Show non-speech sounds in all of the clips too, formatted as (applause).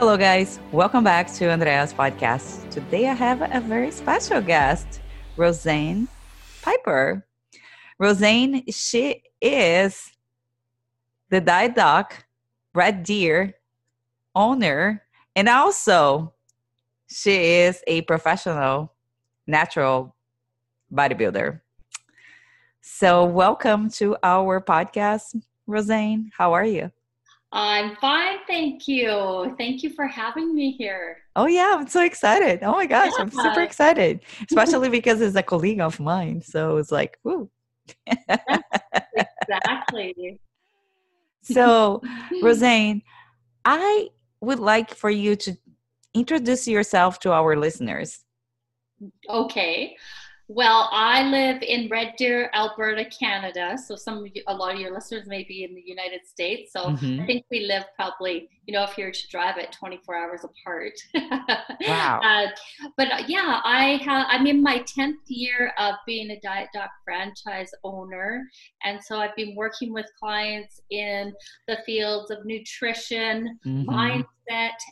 Hello, guys. Welcome back to Andrea's podcast. Today I have a very special guest, Rosane Piper. Rosane, she is the Diet Doc Red Deer owner, and also she is a professional natural bodybuilder. So, welcome to our podcast, Rosane. How are you? I'm fine, thank you. Thank you for having me here. Oh yeah, I'm so excited. Oh my gosh, yeah. I'm super excited. (laughs) Especially because it's a colleague of mine. So it's like, woo. exactly. (laughs) so, (laughs) Rosane, I would like for you to introduce yourself to our listeners. Okay. Well, I live in Red Deer, Alberta, Canada. So some you, a lot of your listeners may be in the United States. So mm-hmm. I think we live probably, you know, if you were to drive it 24 hours apart. (laughs) wow. Uh, but uh, yeah, I have. I'm in my 10th year of being a Diet Doc franchise owner, and so I've been working with clients in the fields of nutrition, mm-hmm. mindset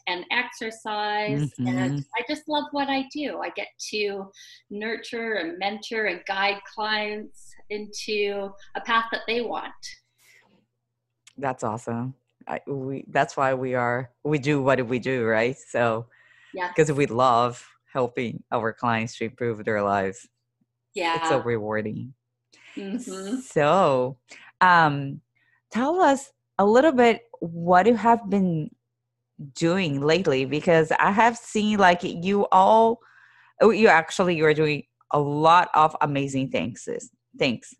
and exercise. Mm-hmm. And I just love what I do. I get to nurture and mentor and guide clients into a path that they want. That's awesome. I, we, that's why we are, we do what we do, right? So, yeah, because we love helping our clients to improve their lives. Yeah. It's so rewarding. Mm-hmm. So, um, tell us a little bit what you have been doing lately because I have seen like you all oh, you actually you're doing a lot of amazing things things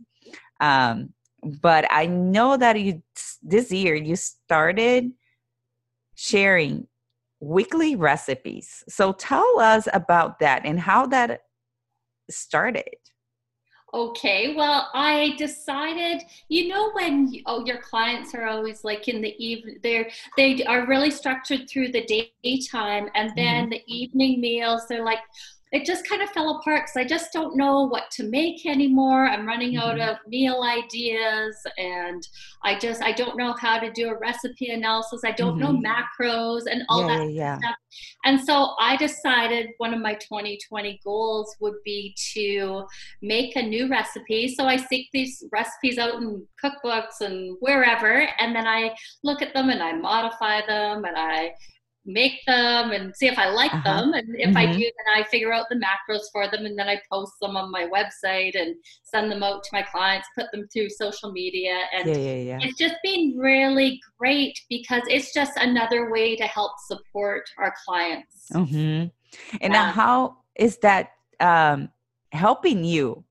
um but I know that you this year you started sharing weekly recipes. So tell us about that and how that started. Okay, well, I decided, you know, when oh, your clients are always like in the evening, they're they are really structured through the daytime, and then mm-hmm. the evening meals, they're like, it just kind of fell apart because I just don't know what to make anymore. I'm running out mm-hmm. of meal ideas and I just I don't know how to do a recipe analysis. I don't mm-hmm. know macros and all yeah, that yeah. stuff. And so I decided one of my 2020 goals would be to make a new recipe. So I seek these recipes out in cookbooks and wherever and then I look at them and I modify them and I make them and see if I like uh-huh. them. And if mm-hmm. I do, then I figure out the macros for them and then I post them on my website and send them out to my clients, put them through social media. And yeah, yeah, yeah. it's just been really great because it's just another way to help support our clients. Mm-hmm. And yeah. how is that um, helping you?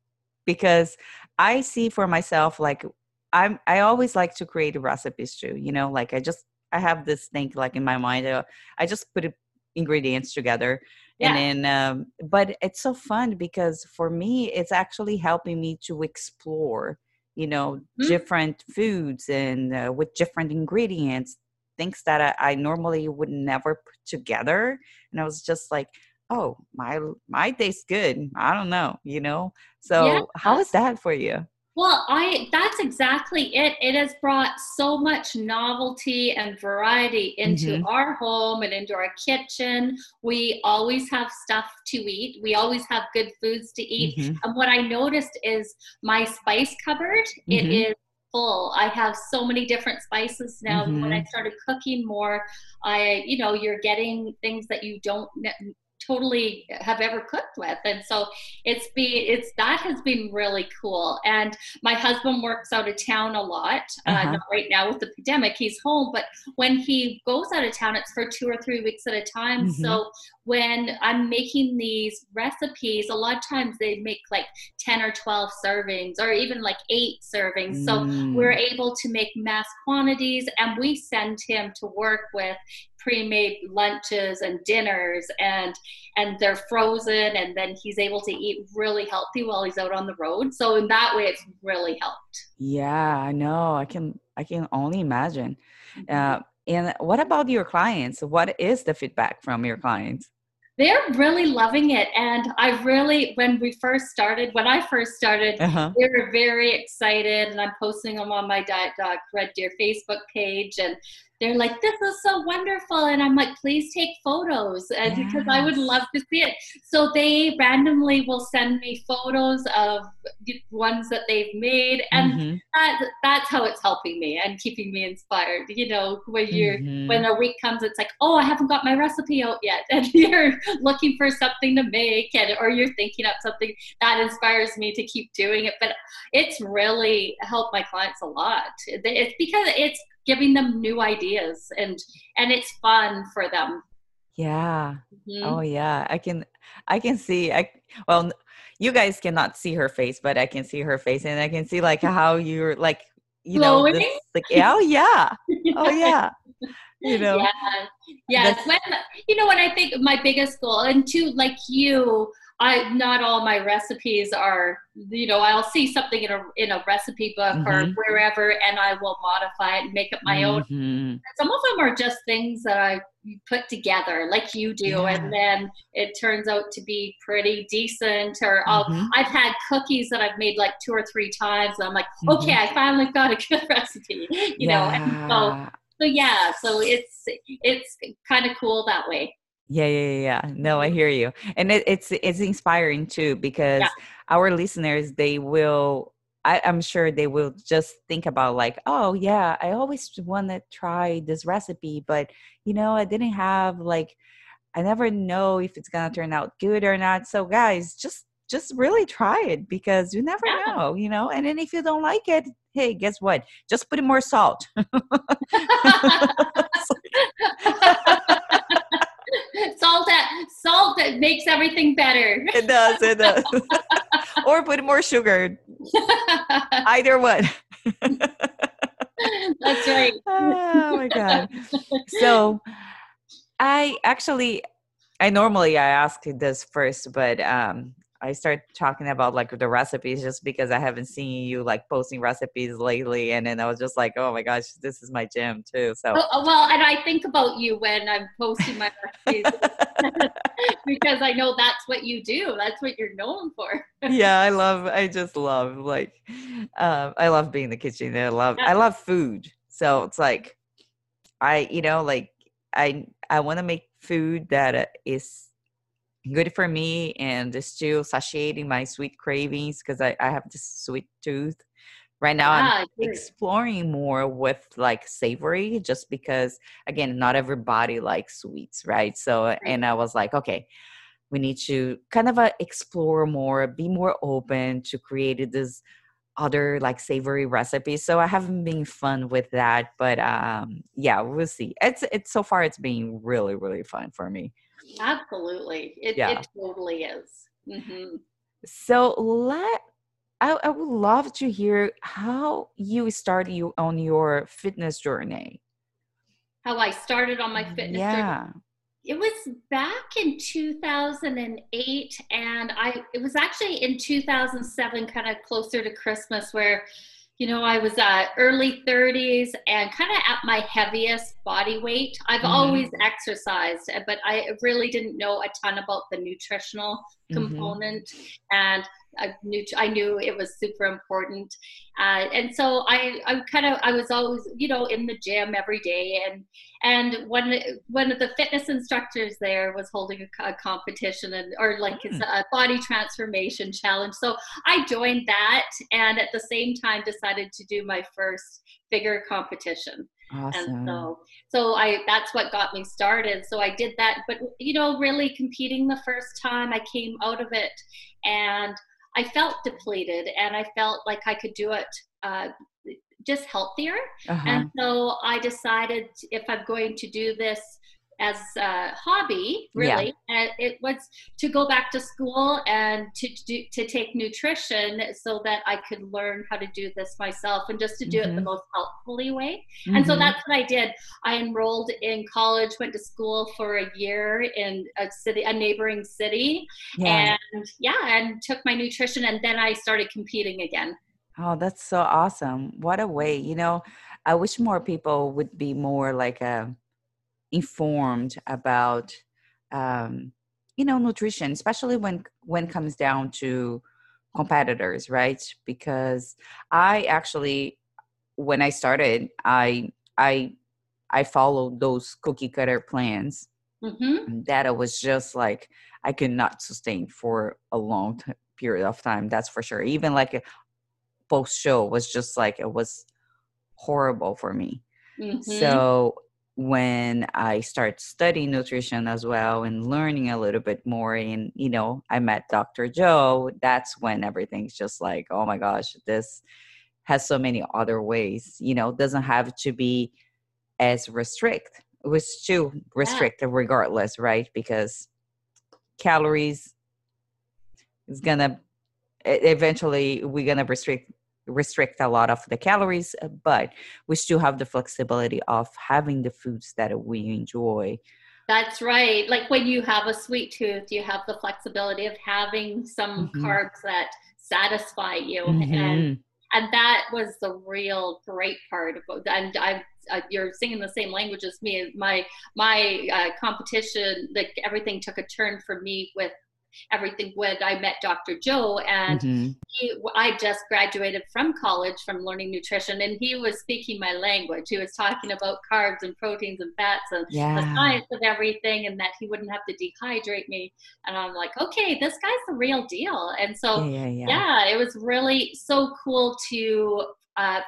Because I see for myself, like, I'm, I always like to create recipes too, you know, like I just I have this thing like in my mind. Uh, I just put ingredients together, yeah. and then um, but it's so fun because for me, it's actually helping me to explore, you know, mm-hmm. different foods and uh, with different ingredients, things that I, I normally would never put together. And I was just like, oh, my my tastes good. I don't know, you know. So yeah. how is that for you? Well, I that's exactly it. It has brought so much novelty and variety into mm-hmm. our home and into our kitchen. We always have stuff to eat. We always have good foods to eat. Mm-hmm. And what I noticed is my spice cupboard, mm-hmm. it is full. I have so many different spices now. When I mm-hmm. started cooking more, I, you know, you're getting things that you don't totally have ever cooked with and so it's be it's that has been really cool and my husband works out of town a lot uh, uh-huh. uh, not right now with the pandemic he's home but when he goes out of town it's for two or three weeks at a time mm-hmm. so when i'm making these recipes a lot of times they make like 10 or 12 servings or even like eight servings mm. so we're able to make mass quantities and we send him to work with pre-made lunches and dinners and and they're frozen and then he's able to eat really healthy while he's out on the road. So in that way it's really helped. Yeah i know. I can i can only imagine. Mm-hmm. uh, and what about your clients? What is the feedback from your clients? They're really loving it. And i really when we first started when i first started uh-huh. they were very excited and i'm posting them on my diet doc red deer facebook page and they're like, this is so wonderful. And I'm like, please take photos yes. because I would love to see it. So they randomly will send me photos of ones that they've made. And mm-hmm. that, that's how it's helping me and keeping me inspired. You know, when you're, mm-hmm. when a week comes, it's like, oh, I haven't got my recipe out yet. (laughs) And you're looking for something to make and, or you're thinking up something that inspires me to keep doing it. But it's really helped my clients a lot. It's because it's giving them new ideas and and it's fun for them. Yeah. Mm-hmm. oh yeah. I can i can see i well you guys cannot see her face but i can see her face and i can see like how you're like you know this, like oh yeah. Oh yeah. You (laughs) know? Yeah. Yes when you know when i think my biggest goal and to like you I not all my recipes are you know I'll see something in a in a recipe book mm-hmm. or wherever and I will modify it and make it my mm-hmm. own. Some of them are just things that I put together like you do yeah. and then it turns out to be pretty decent or mm-hmm. I've had cookies that I've made like two or three times and I'm like okay mm-hmm. I finally got a good (laughs) recipe you yeah. know and so so yeah so it's it's kind of cool that way yeah, yeah, yeah. No, I mm-hmm. hear you, and it, it's it's inspiring too because yeah. our listeners they will. I, I'm sure they will just think about like, oh yeah, I always want to try this recipe, but you know, I didn't have like, I never know if it's gonna turn out good or not. So guys, just just really try it because you never yeah. know, you know. And then if you don't like it, hey, guess what? Just put in more salt. (laughs) (laughs) (laughs) salt that salt that makes everything better. It does. It does. (laughs) or put more sugar. (laughs) Either one. That's right. (laughs) oh my god. So I actually I normally I ask this first, but um I start talking about like the recipes just because I haven't seen you like posting recipes lately, and then I was just like, oh my gosh, this is my gym too. So oh, oh well, and I think about you when I'm posting my recipes (laughs) because I know that's what you do. That's what you're known for. yeah, I (laughs) love. I just love like, um, I love being in the kitchen. I love. Yeah. I love food. So it's like, I you know like I I want to make food that uh, is good for me and still satiating my sweet cravings because I, I have this sweet tooth. Right now i'm exploring more with like savory just because again not everybody likes sweets right? So right. and i was like okay we need to kind of uh, explore more be more open to create this other like savory recipes so i haven't been fun with that but um yeah we'll see. It's it's so far it's been really really fun for me Absolutely. It, yeah. it totally is. Mm-hmm. So let I, I would love to hear how you started you on your fitness journey. How I started on my fitness yeah. journey. It was back in 2008 and I it was actually in 2007 kind of closer to Christmas where you know, I was uh, early 30s and kind of at my heaviest body weight. I've mm-hmm. always exercised, but I really didn't know a ton about the nutritional mm-hmm. component. And I knew I knew it was super important, uh, and so I I kind of I was always you know in the gym every day, and and one one of the fitness instructors there was holding a, a competition and or like mm. a body transformation challenge. So I joined that, and at the same time decided to do my first figure competition. Awesome. And so, so I that's what got me started. So I did that, but you know, really competing the first time I came out of it, and I felt depleted and I felt like I could do it uh, just healthier. Uh-huh. And so I decided if I'm going to do this as a hobby really yeah. and it was to go back to school and to do, to take nutrition so that i could learn how to do this myself and just to do mm-hmm. it the mm-hmm. most helpfully way mm-hmm. and so mm-hmm. that's what i did i enrolled in college went to school for a year in a city a neighboring city yeah. and yeah and took my nutrition and then i started competing again oh that's so awesome what a way you know i wish more people would be more like a informed about um, you know nutrition especially when when comes down to competitors right because i actually when i started i i I followed those cookie cutter plans Mm-hmm. that it was just like I could not sustain for a long t- period of time. That's for sure. Even like a post show was just like it was horrible for me. Mm-hmm. So when I start studying nutrition as well and learning a little bit more, and you know, I met Dr. Joe, that's when everything's just like, oh my gosh, this has so many other ways. You know, doesn't have to be as restrict. It was still restricted regardless, right? Because calories is gonna eventually we're gonna restrict restrict a lot of the calories uh, but we still have the flexibility of having the foods that we enjoy That's right. Like when you have a sweet tooth, you have the flexibility of having some Mhm. carbs that satisfy you, and Mhm. and that was the real great part about. And I, uh, you're singing the same language as me. My my uh, competition, like everything took a turn for me with everything when I met Dr. Joe and Mhm. he, I just graduated from college from learning nutrition, and he was speaking my language. He was talking about carbs and proteins and fats and the science of everything, and that he wouldn't have to dehydrate me. And I'm like, okay, this guy's the real deal. And so, yeah yeah yeah yeah, it was really so cool to uh,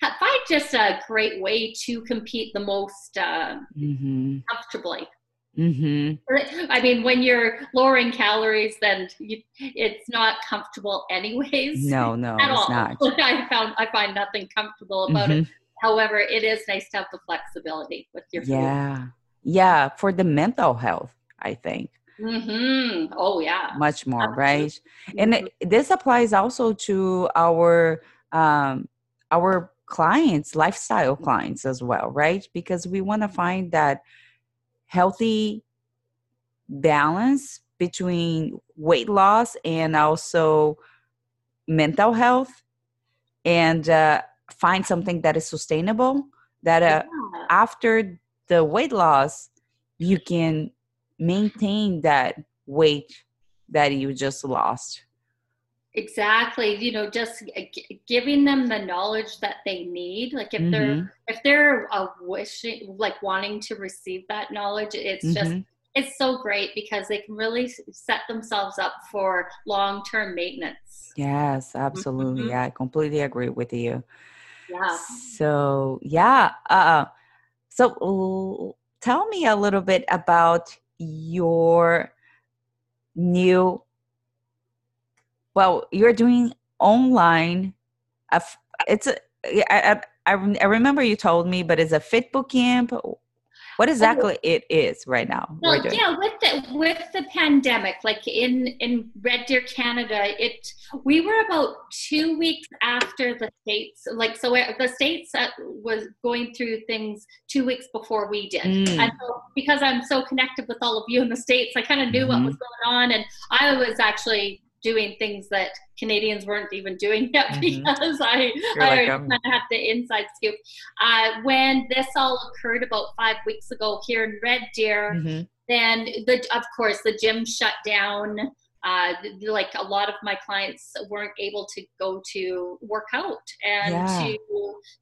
find just a great way to compete the most uh, hmm comfortably. Hmm I mean, when you're lowering calories, then you, it's not comfortable, anyways. no no (laughs) at it's all. not (laughs) I found I find nothing comfortable about it. Mhm. However, it is nice to have the flexibility with your food. yeah yeah for the mental health i think hmm Oh yeah. much more right and it, this applies also to our um our clients lifestyle clients as well right because we want to find that healthy balance between weight loss and also mental health and uh, find something that is sustainable that uh, Yeah. after the weight loss you can maintain that weight that you just lost Exactly. You know, just g- giving them the knowledge that they need. Like if they're Mhm. if they're uh, wishing, like wanting to receive that knowledge, it's just Mhm. it's so great because they can really set themselves up for long term maintenance. yes absolutely Mhm. yeah i completely agree with you Yeah. so yeah uh so l- tell me a little bit about your new well you're doing online a it's a I, I, I remember you told me but it's a fit boot camp what exactly it is right now Well, yeah, with the with the pandemic, like in in Red Deer, Canada, it we were about two weeks after the states. Like so, it- the states uh, was going through things two weeks before we did. Mm. And so, because I'm so connected with all of you in the states, I kind of knew what was going on, and I was actually doing things that Canadians weren't even doing yet Mhm. because I You're I like, um, kind of had the inside scoop. Uh, when this all occurred about five weeks ago here in Red Deer, Mhm. then the of course the gym shut down. Uh, like a lot of my clients weren't able to go to work out and Yeah. to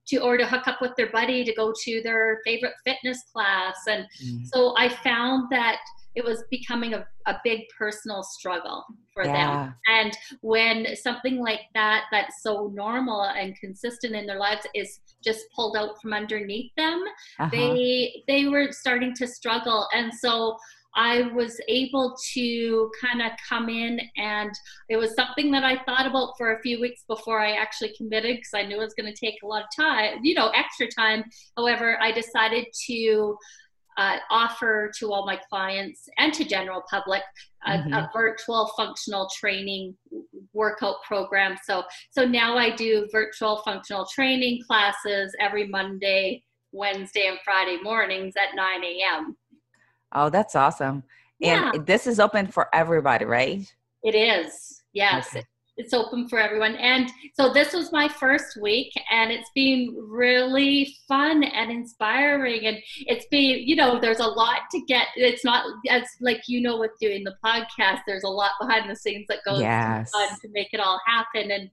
to or to hook up with their buddy to go to their favorite fitness class and Mm. so I found that it was becoming a, a big personal struggle for them. And when something like that, that's so normal and consistent in their lives, is just pulled out from underneath them, uh-huh. they they were starting to struggle. And so I was able to kind of come in, and it was something that I thought about for a few weeks before I actually committed because I knew it was going to take a lot of time, you know, extra time. However, I decided to uh, offer to all my clients and to general public a, a Mhm. virtual functional training workout program. So so now I do virtual functional training classes every Monday, Wednesday, and Friday mornings at 9 a.m. oh that's awesome Yeah. and this is open for everybody right It is. Yes. Okay. It's open for everyone. And so this was my first week and it's been really fun and inspiring. And it's been, you know, there's a lot to get. It's not as like, you know, with doing the podcast, there's a lot behind the scenes that goes yes on to make it all happen. And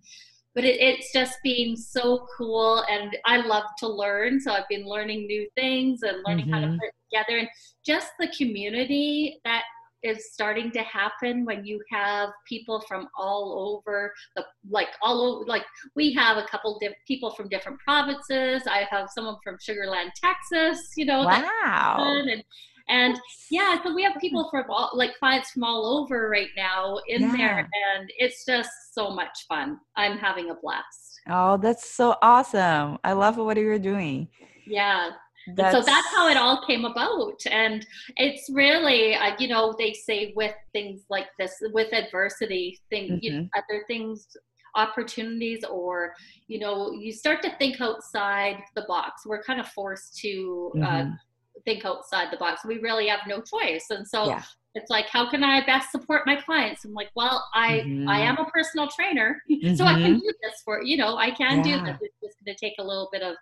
but it, it's just been so cool and i love to learn so i've been learning new things and learning mm-hmm. how to mm-hmm. put it together and just the community that is starting to happen when you have people from all over the like all over like we have a couple of people from different provinces. I have someone from Sugar Land texas you know wow. and and yeah so we have people from all like clients from all over right now in yeah. there and it's just so much fun. I'm having a blast. Oh that's so awesome. I love what you're doing. Yeah that's... so that's how it all came about and it's really uh, you know they say with things like this with adversity things, mm-hmm. you know, other things opportunities or you know you start to think outside the box we're kind of forced to uh, mm-hmm. uh, think outside the box we really have no choice and so yeah. it's like how can i best support my clients i'm like well i mm-hmm. i am a personal trainer (laughs) so i can mm-hmm. do this for you know i can yeah. do this it's just going to take a little bit of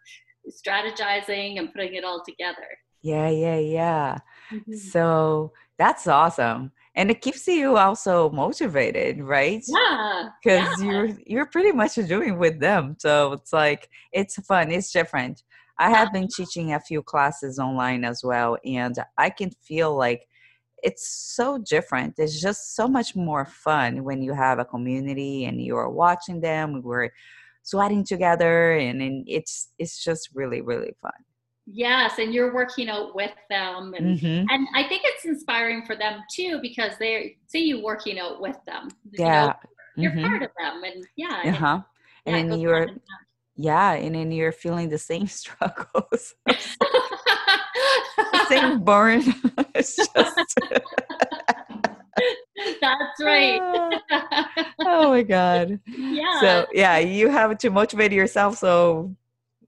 strategizing and putting it all together. Yeah, yeah, yeah. Mm-hmm. So that's awesome. And it keeps you also motivated, right? Yeah. Because yeah. you're you're pretty much doing with them. So it's like it's fun, it's different. I have been teaching a few classes online as well, and I can feel like it's so different. It's just so much more fun when you have a community and you're watching them. We're sweating together and, and it's it's just really really fun. Yes and you're working out with them and mm-hmm. and i think it's inspiring for them too because they see you working out with them yeah you know, you're mm-hmm. part of them and yeah uh-huh. And, and then you're yeah and then you're feeling the same (laughs) struggles. The (laughs) (laughs) same burn. It's just (laughs) That's right. (laughs) oh my God. Yeah. So, yeah, you have to motivate yourself. So,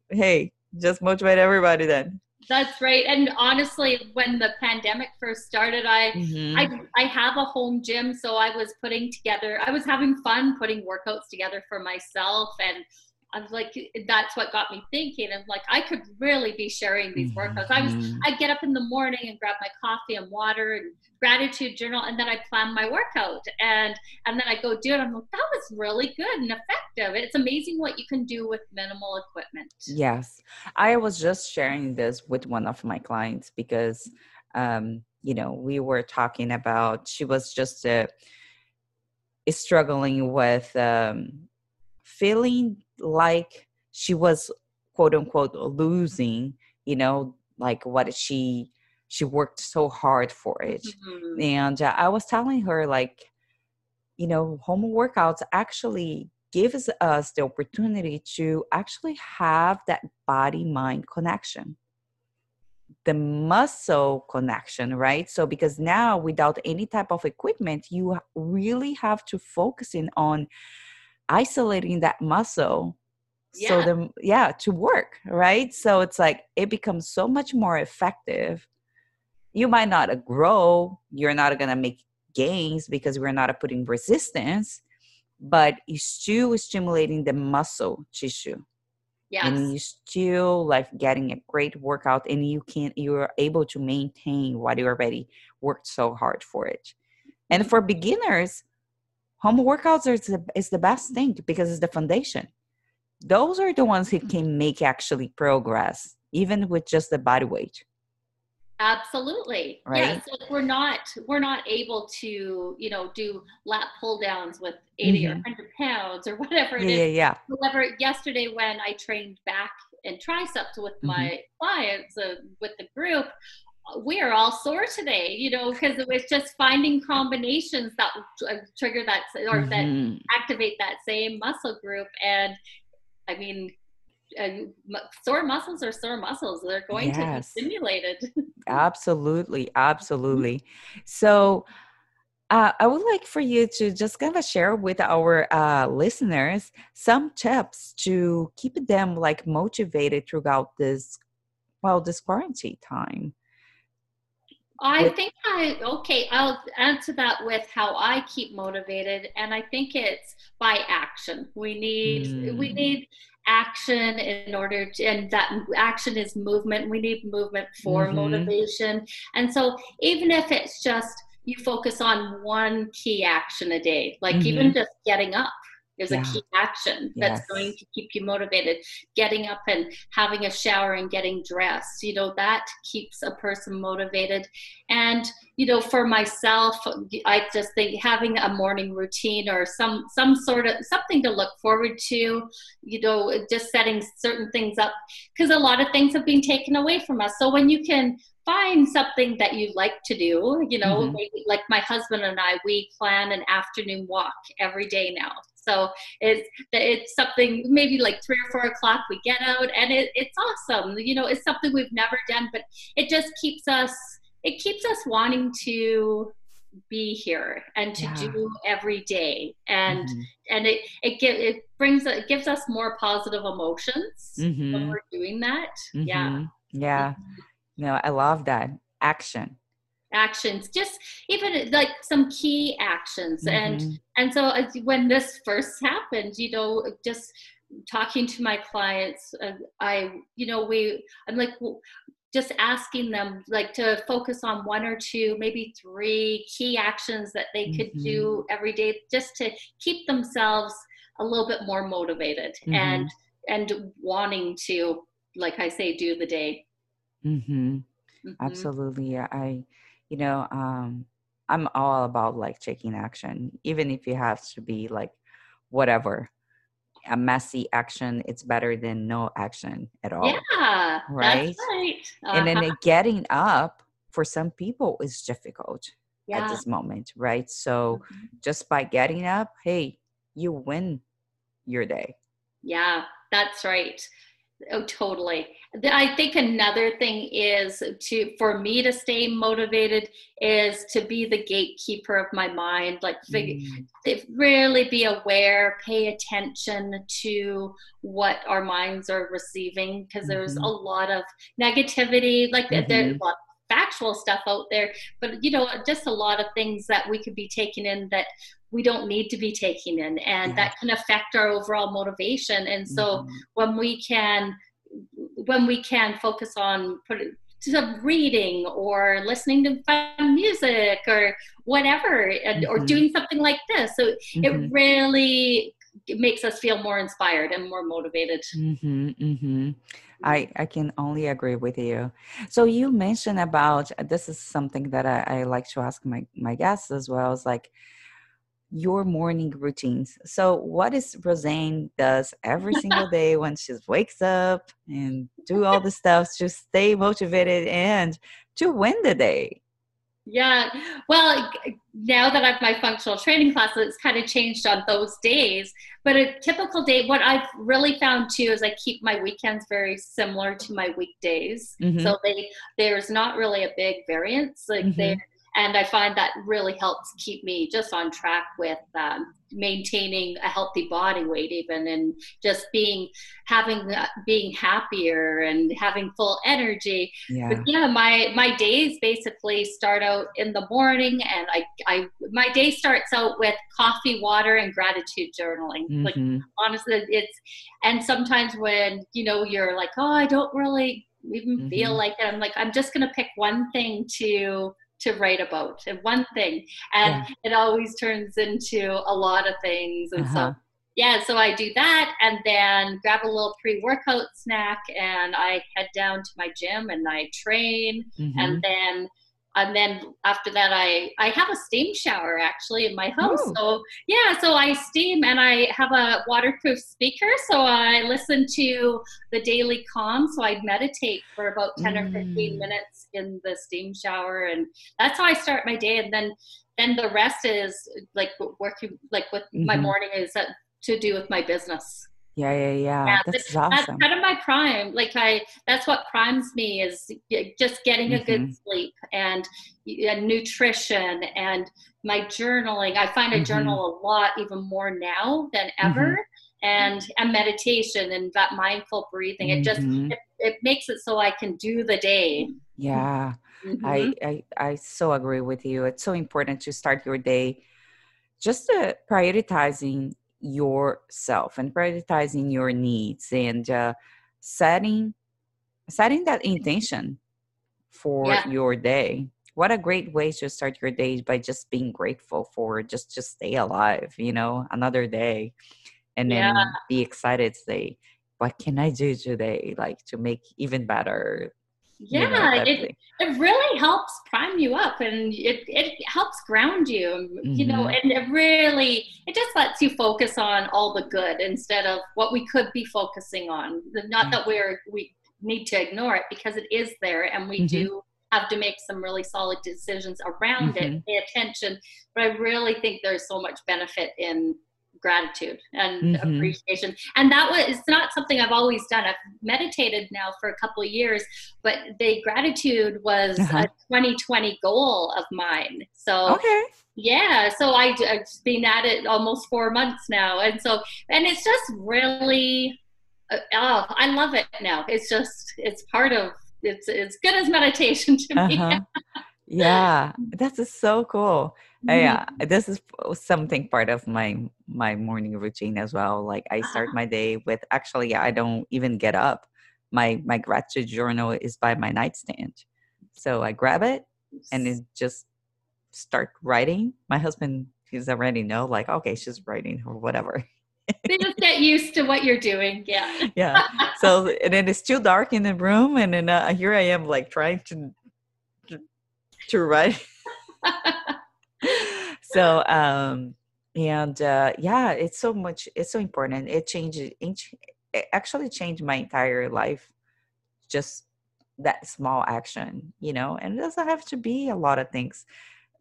hey, just motivate everybody then. That's right. And honestly, when the pandemic first started, I mm-hmm. I I have a home gym, so I was putting together. I was having fun putting workouts together for myself, and I was like, that's what got me thinking. I'm like, I could really be sharing these workouts. I was, mm-hmm. I'd get up in the morning and grab my coffee and water and gratitude journal, and then I plan my workout, and and then I go do it. I'm like, that was really good and effective. It's amazing what you can do with minimal equipment. Yes, I was just sharing this with one of my clients because, um, you know, we were talking about she was just uh, struggling with. Um, feeling like she was quote unquote losing you know like what she she worked so hard for it. Mm-hmm. and uh, i was telling her like you know home workouts actually gives us the opportunity to actually have that body mind connection. The muscle connection right? So because now without any type of equipment you really have to focus in on isolating that muscle yeah. so the yeah to work right so it's like it becomes so much more effective you might not uh, grow you're not going to make gains because we're not uh, putting resistance but you still stimulating the muscle tissue yes. and you still like getting a great workout and you can you're able to maintain what you already worked so hard for it and for beginners home workouts is the, is the best thing because it's the foundation those are the ones who can make actually progress even with just the body weight absolutely right yeah, so we're not we're not able to you know do lat pull downs with 80 mm-hmm. or 100 pounds or whatever it yeah, is. yeah, yeah however yesterday when i trained back and triceps with mm-hmm. my clients uh, with the group we are all sore today, you know, because it was just finding combinations that uh, trigger that or mm-hmm. that activate that same muscle group. And I mean, uh, sore muscles are sore muscles. They're going yes. to be stimulated. (laughs) absolutely. Absolutely. So, uh, I would like for you to just kind of share with our uh, listeners some tips to keep them like motivated throughout this, well, this quarantine time. I think I okay. I'll answer that with how I keep motivated, and I think it's by action. We need mm. we need action in order to, and that action is movement. We need movement for mm-hmm. motivation, and so even if it's just you focus on one key action a day, like mm-hmm. even just getting up, is yeah. a key action that's yes. going to keep you motivated. Getting up and having a shower and getting dressed, you know, that keeps a person motivated. And, you know, for myself, I just think having a morning routine or some some sort of something to look forward to, you know, just setting certain things up because a lot of things have been taken away from us. So when you can find something that you like to do you know mm-hmm. maybe like my husband and i we plan an afternoon walk every day now so it's it's something maybe like three or four o'clock we get out, and it, it's awesome. You know, it's something we've never done, but it just keeps us it keeps us wanting to be here and to yeah. do every day and mm-hmm. and it it give, it brings it gives us more positive emotions mm-hmm. when we're doing that mm-hmm. yeah yeah no i love that action actions just even like some key actions mm-hmm. and and so when this first happened you know just talking to my clients uh, i you know we i'm like well, just asking them like to focus on one or two maybe three key actions that they could mm-hmm. do every day just to keep themselves a little bit more motivated mm-hmm. and and wanting to like i say do the day mm-hmm. mm-hmm. absolutely i you know um i'm all about like taking action even if it has to be like whatever a messy action it's better than no action at all yeah right, right. Uh-huh. and then uh-huh. getting up for some people is difficult yeah. at this moment right so mm-hmm. just by getting up hey you win your day yeah that's right Oh, totally. I think another thing is to for me to stay motivated is to be the gatekeeper of my mind. Like mm. really be aware, pay attention to what our minds are receiving because mm-hmm. there's a lot of negativity. Like mm-hmm. there's a lot factual stuff out there but you know just a lot of things that we could be taking in that we don't need to be taking in and yeah. that can affect our overall motivation and so mm-hmm. when we can when we can focus on put reading or listening to fun music or whatever and, mm-hmm. or doing something like this so mm-hmm. it really makes us feel more inspired and more motivated mm-hmm, mm-hmm. I, I can only agree with you. So you mentioned about this is something that I, I like to ask my, my guests as well. Is like your morning routines. So what is Rosane does every single day when she wakes up and do all the stuff to stay motivated and to win the day? Yeah. Well, now that I've my functional training classes, it's kind of changed on those days. But a typical day, what I've really found too is I keep my weekends very similar to my weekdays. Mm-hmm. So they there's not really a big variance. Like mm-hmm. they and I find that really helps keep me just on track with um, maintaining a healthy body weight, even and just being having uh, being happier and having full energy. Yeah. But yeah, my my days basically start out in the morning, and I I my day starts out with coffee, water, and gratitude journaling. Mm-hmm. Like honestly, it's and sometimes when you know you're like, oh, I don't really even mm-hmm. feel like it. I'm like, I'm just gonna pick one thing to to write about and one thing and yeah. it always turns into a lot of things and uh-huh. so yeah so i do that and then grab a little pre-workout snack and i head down to my gym and i train mm-hmm. and then and then after that i i have a steam shower actually in my house Ooh. so yeah so i steam and i have a waterproof speaker so i listen to the daily calm so i meditate for about 10 mm. or 15 mm. minutes in the steam shower and that's how i start my day and then then the rest is like working like with mm-hmm. my morning is to do with my business yeah, yeah, yeah. yeah that's, that's awesome. That's kind of my prime. Like I, that's what primes me is just getting a mm-hmm. good sleep and, and, nutrition and my journaling. I find I mm-hmm. journal a lot, even more now than ever. Mm-hmm. And, and meditation and that mindful breathing. It just mm-hmm. it, it, makes it so I can do the day. Yeah, I, mm-hmm. I I so agree with you. It's so important to start your day just uh, prioritizing yourself and prioritizing your needs and uh, setting setting that intention for yeah. your day what a great way to start your day by just being grateful for just just stay alive you know another day and then yeah. be excited say what can i do today like to make even better yeah you know, it, it really helps prime you up and it, it helps ground you mm-hmm. you know mm-hmm. and it really it just lets you focus on all the good instead of what we could be focusing on not that we're we need to ignore it because it is there and we mm-hmm. do have to make some really solid decisions around it mm-hmm. pay attention but i really think there's so much benefit in gratitude and mm-hmm. appreciation. And that was it's not something I've always done. I've meditated now for a couple of years, but the gratitude was uh-huh. a 2020 goal of mine. So okay. Yeah, so I, I've been at it almost four months now, and so and it's just really, uh, oh, I love it now. It's just it's part of it's it's good as meditation to uh-huh. me. (laughs) yeah, that's so cool. Uh, yeah mm-hmm. this is something part of my my morning routine as well like i start uh-huh. my day with actually i don't even get up my my gratitude journal is by my nightstand so i grab it and it just start writing my husband he's already know like okay she's writing or whatever they just get used to what you're doing yeah (laughs) yeah so and then it's too dark in the room and then uh, here i am like trying to, to write. (laughs) So um and uh yeah it's so much it's so important. It changes it actually changed my entire life just that small action you know and it doesn't have to be a lot of things.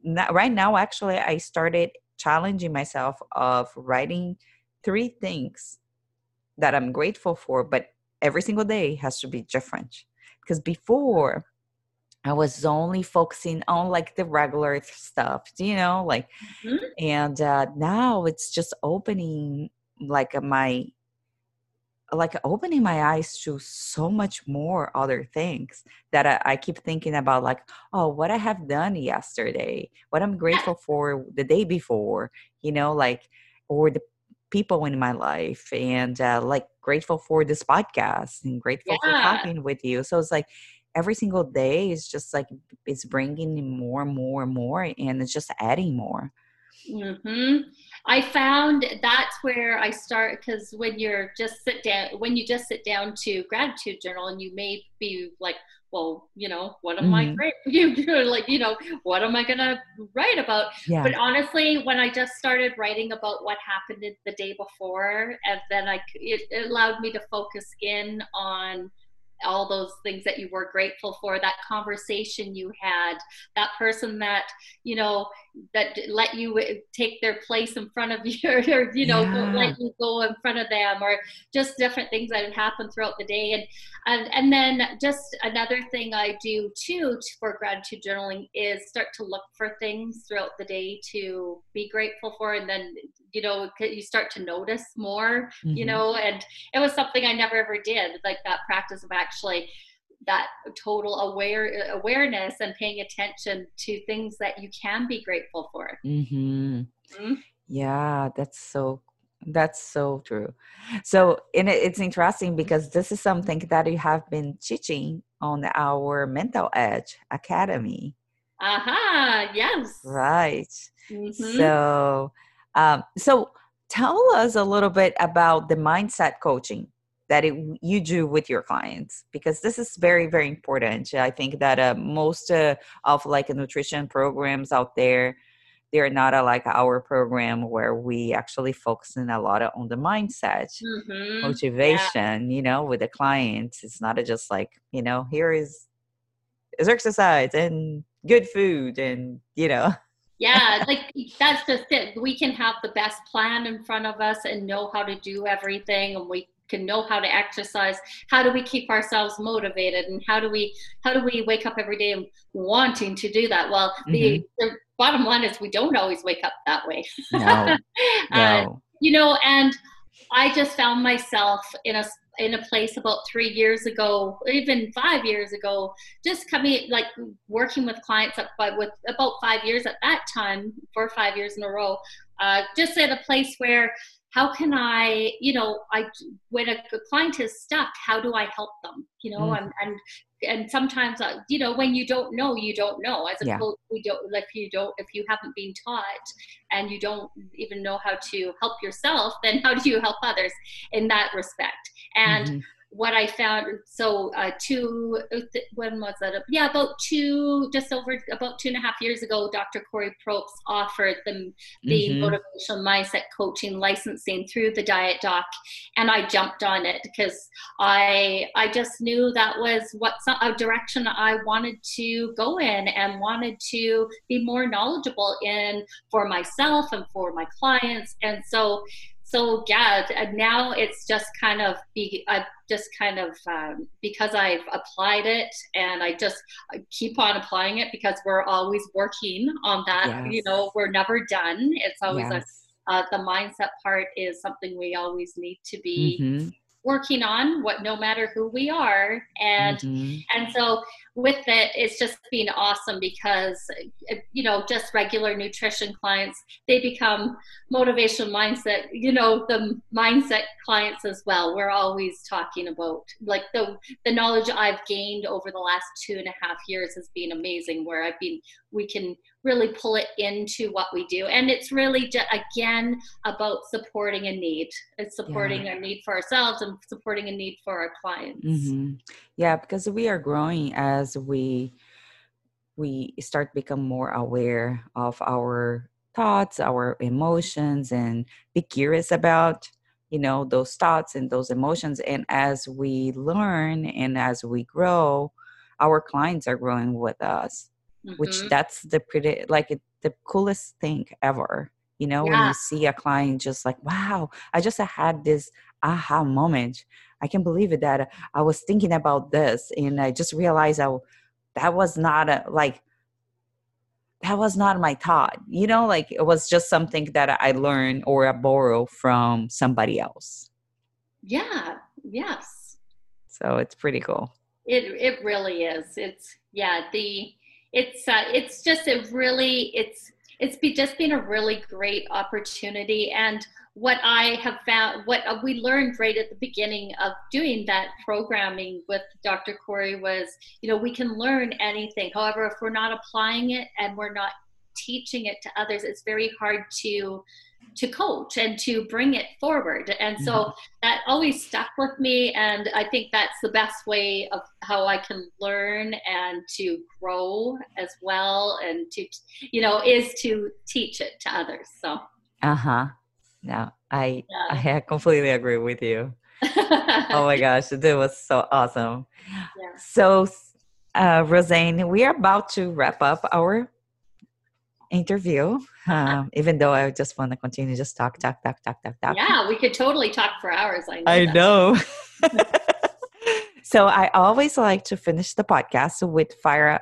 Now, right now actually i started challenging myself of writing three things that i'm grateful for but every single day has to be different. Because before I was only focusing on like the regular stuff, you know, like, mm-hmm. and uh, now it's just opening like my, like opening my eyes to so much more other things that I, I keep thinking about, like, oh, what I have done yesterday, what I'm grateful for the day before, you know, like, or the people in my life, and uh, like grateful for this podcast and grateful yeah. for talking with you. So it's like every single day is just like it's bringing more and more and more and it's just adding more hmm I found that's where I start because when you're just sit down, when you just sit down to gratitude journal, and you may be like, well, you know, what am mm-hmm. I great? (laughs) You like, you know, what am I gonna write about? Yeah. But honestly, when I just started writing about what happened the day before, and then I, it, it allowed me to focus in on all those things that you were grateful for that conversation you had that person that you know that let you take their place in front of (laughs) you or you know yeah. let you go in front of them or just different things that had happened throughout the day and and, and then just another thing i do too for gratitude journaling is start to look for things throughout the day to be grateful for and then you know you start to notice more mm-hmm. you know and it was something i never ever did like that practice of actually that total aware awareness and paying attention to things that you can be grateful for mm-hmm. Mm-hmm. yeah that's so that's so true so and it's interesting because this is something that you have been teaching on our mental edge academy aha uh-huh, yes right mm-hmm. so um, so tell us a little bit about the mindset coaching that it, you do with your clients because this is very very important i think that uh, most uh, of like nutrition programs out there they're not a, like our program where we actually focusing a lot on the mindset mm-hmm. motivation yeah. you know with the clients it's not a just like you know here is is exercise and good food and you know (laughs) yeah like that's just it we can have the best plan in front of us and know how to do everything and we can know how to exercise how do we keep ourselves motivated and how do we how do we wake up every day wanting to do that well mm-hmm. the, the, bottom line is we don't always wake up that way no. (laughs) no. Uh, you know and i just found myself in a in a place about three years ago, even five years ago, just coming like working with clients up by with about five years at that time, four or five years in a row, uh, just at a place where how can I, you know, I when a client is stuck, how do I help them? You know, mm. and and and sometimes, uh, you know, when you don't know, you don't know. As a yeah. coach, we don't like you don't if you haven't been taught and you don't even know how to help yourself, then how do you help others in that respect? And mm-hmm what I found, so uh, two, when was that? Yeah, about two, just over about two and a half years ago, Dr. Corey Probst offered the, the mm-hmm. motivational mindset coaching licensing through the Diet Doc, and I jumped on it because I I just knew that was what a direction I wanted to go in and wanted to be more knowledgeable in for myself and for my clients, and so so yeah now it's just kind of be i just kind of um, because i've applied it and i just keep on applying it because we're always working on that yes. you know we're never done it's always yes. a, uh, the mindset part is something we always need to be mm-hmm working on what no matter who we are and mm-hmm. and so with it it's just been awesome because you know just regular nutrition clients they become motivation mindset you know the mindset clients as well we're always talking about like the the knowledge i've gained over the last two and a half years has been amazing where i've been we can really pull it into what we do. And it's really, just, again, about supporting a need. It's supporting yeah. a need for ourselves and supporting a need for our clients. Mm-hmm. Yeah, because we are growing as we we start become more aware of our thoughts our emotions and be curious about you know those thoughts and those emotions and as we learn and as we grow our clients are growing with us mm-hmm. which that's the pretty like the coolest thing ever you know yeah. when you see a client just like wow i just had this aha moment. I can't believe it that i was thinking about this and i just realized I, that was not a, like that was not my thought you know like it was just something that i learned or i borrow from somebody else. Yeah yes. So it's pretty cool. It it really is. It's yeah the it's uh, it's just a really it's it's be, just been a really great opportunity. And what i have found what we learned right at the beginning of doing that programming with dr corey was you know we can learn anything. However if we're not applying it and we're not teaching it to others it's very hard to to coach and to bring it forward. And so mm-hmm. that always stuck with me. And I think that's the best way of how I can learn and to grow as well. And to, you know, is to teach it to others. So, uh huh. No, I, yeah. I completely agree with you. oh my (laughs) gosh, that was so awesome. Yeah. So, uh, Rosane, we are about to wrap up our interview. Um, even though I just want to continue just talk, talk, talk, talk, talk, talk. Yeah, we could totally talk for hours. I know. I know. (laughs) so I always like to finish the podcast with fire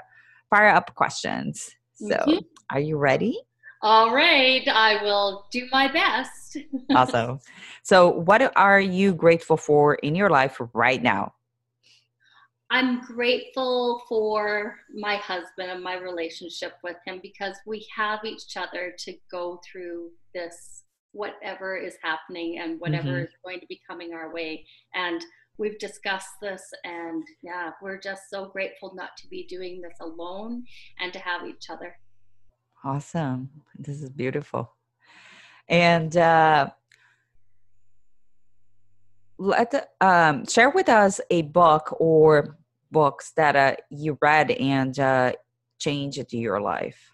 fire up questions. So mm-hmm. are you ready? All right, I will do my best. (laughs) awesome. So, what are you grateful for in your life right now? I'm grateful for my husband and my relationship with him because we have each other to go through this, whatever is happening and whatever mm-hmm. is going to be coming our way. And we've discussed this, and yeah, we're just so grateful not to be doing this alone and to have each other. Awesome. This is beautiful. And, uh, let um, share with us a book or books that uh, you read and uh, changed your life?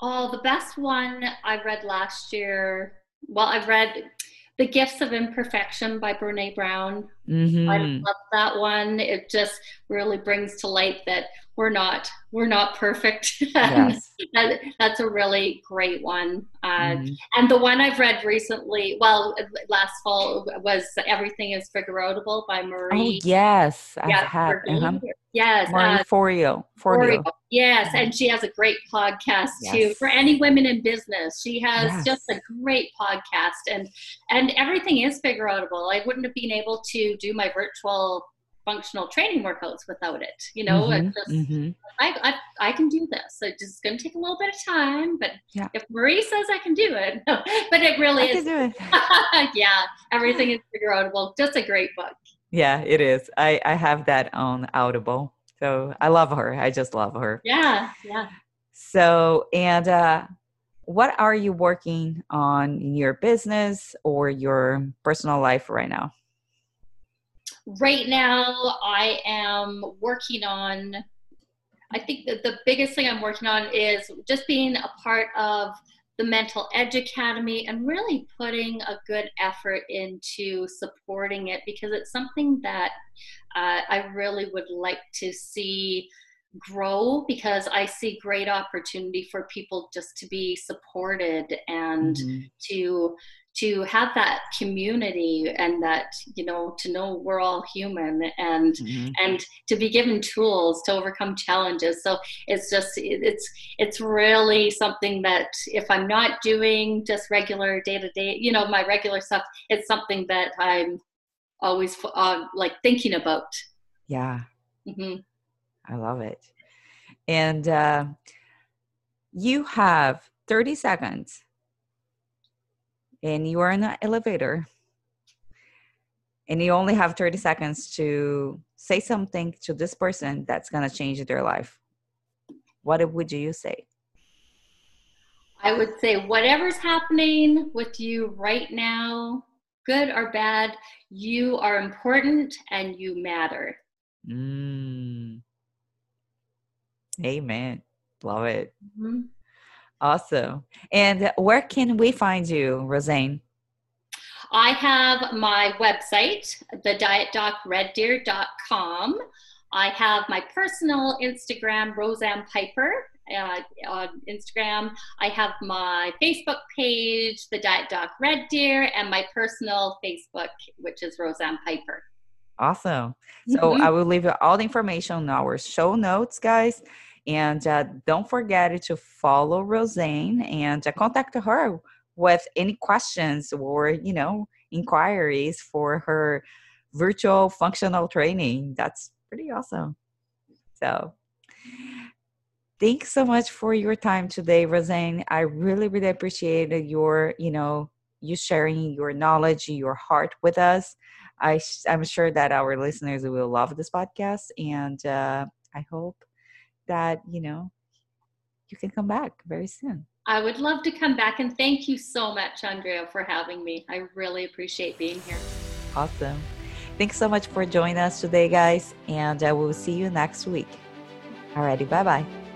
Oh, the best one I read last year. Well, I've read The Gifts of Imperfection by Brene Brown Mm-hmm. I love that one. It just really brings to light that we're not we're not perfect. (laughs) Yes. that, that's a really great one. Uh, mm-hmm. And the one I've read recently, well, last fall was "Everything Is Figureoutable" by Marie. Oh yes, I have. Uh-huh. Yes, Marie uh, Forleo. Forleo. Yes, and she has a great podcast yes. too for any women in business. She has yes. just a great podcast, and and everything is figureoutable. I wouldn't have been able to do my virtual functional training workouts without it. You know, mm-hmm, just, mm-hmm. I, I, I can do this. It's just going to take a little bit of time, but yeah. if Marie says I can do it, (laughs) but it really I is. (laughs) Yeah, everything is figure outable. Just a great book. Yeah, it is. I, I have that on Audible. So I love her. I just love her. Yeah, yeah. So, and uh, what are you working on in your business or your personal life right now? right now I am working on I think that the biggest thing I'm working on is just being a part of the Mental Edge Academy and really putting a good effort into supporting it because it's something that uh, I really would like to see grow because I see great opportunity for people just to be supported and mm-hmm. to to have that community and that you know to know we're all human and mm-hmm. and to be given tools to overcome challenges so it's just it's it's really something that if i'm not doing just regular day to day you know my regular stuff it's something that i'm always uh, like thinking about yeah mm-hmm. I love it. And uh, you have 30 seconds. And you are in an elevator. And you only have 30 seconds to say something to this person that's going to change their life. What would you say? I would say whatever's happening with you right now good or bad you are important and you matter. Mm. Amen love it mm-hmm. Awesome. And where can we find you, Rosane? I have my website, thedietdocreddeer.com. I have my personal Instagram, Rosane Piper, uh, on Instagram. I have my Facebook page, The Diet Doc Red Deer, and my personal Facebook, which is Rosane Piper. Awesome. So mm-hmm. I will leave all the information in our show notes, guys. And uh, don't forget to follow Rosane and uh, contact her with any questions or, you know, inquiries for her virtual functional training. That's pretty awesome. So, thanks so much for your time today, Rosane. I really, really appreciated your, you know, you sharing your knowledge, your heart with us. I, I'm sure that our listeners will love this podcast, and uh, I hope that you know you can come back very soon. I would love to come back and thank you so much andrea for having me. I really appreciate being here. Awesome. Thanks so much for joining us today guys and uh, i will see you next week. Alrighty bye bye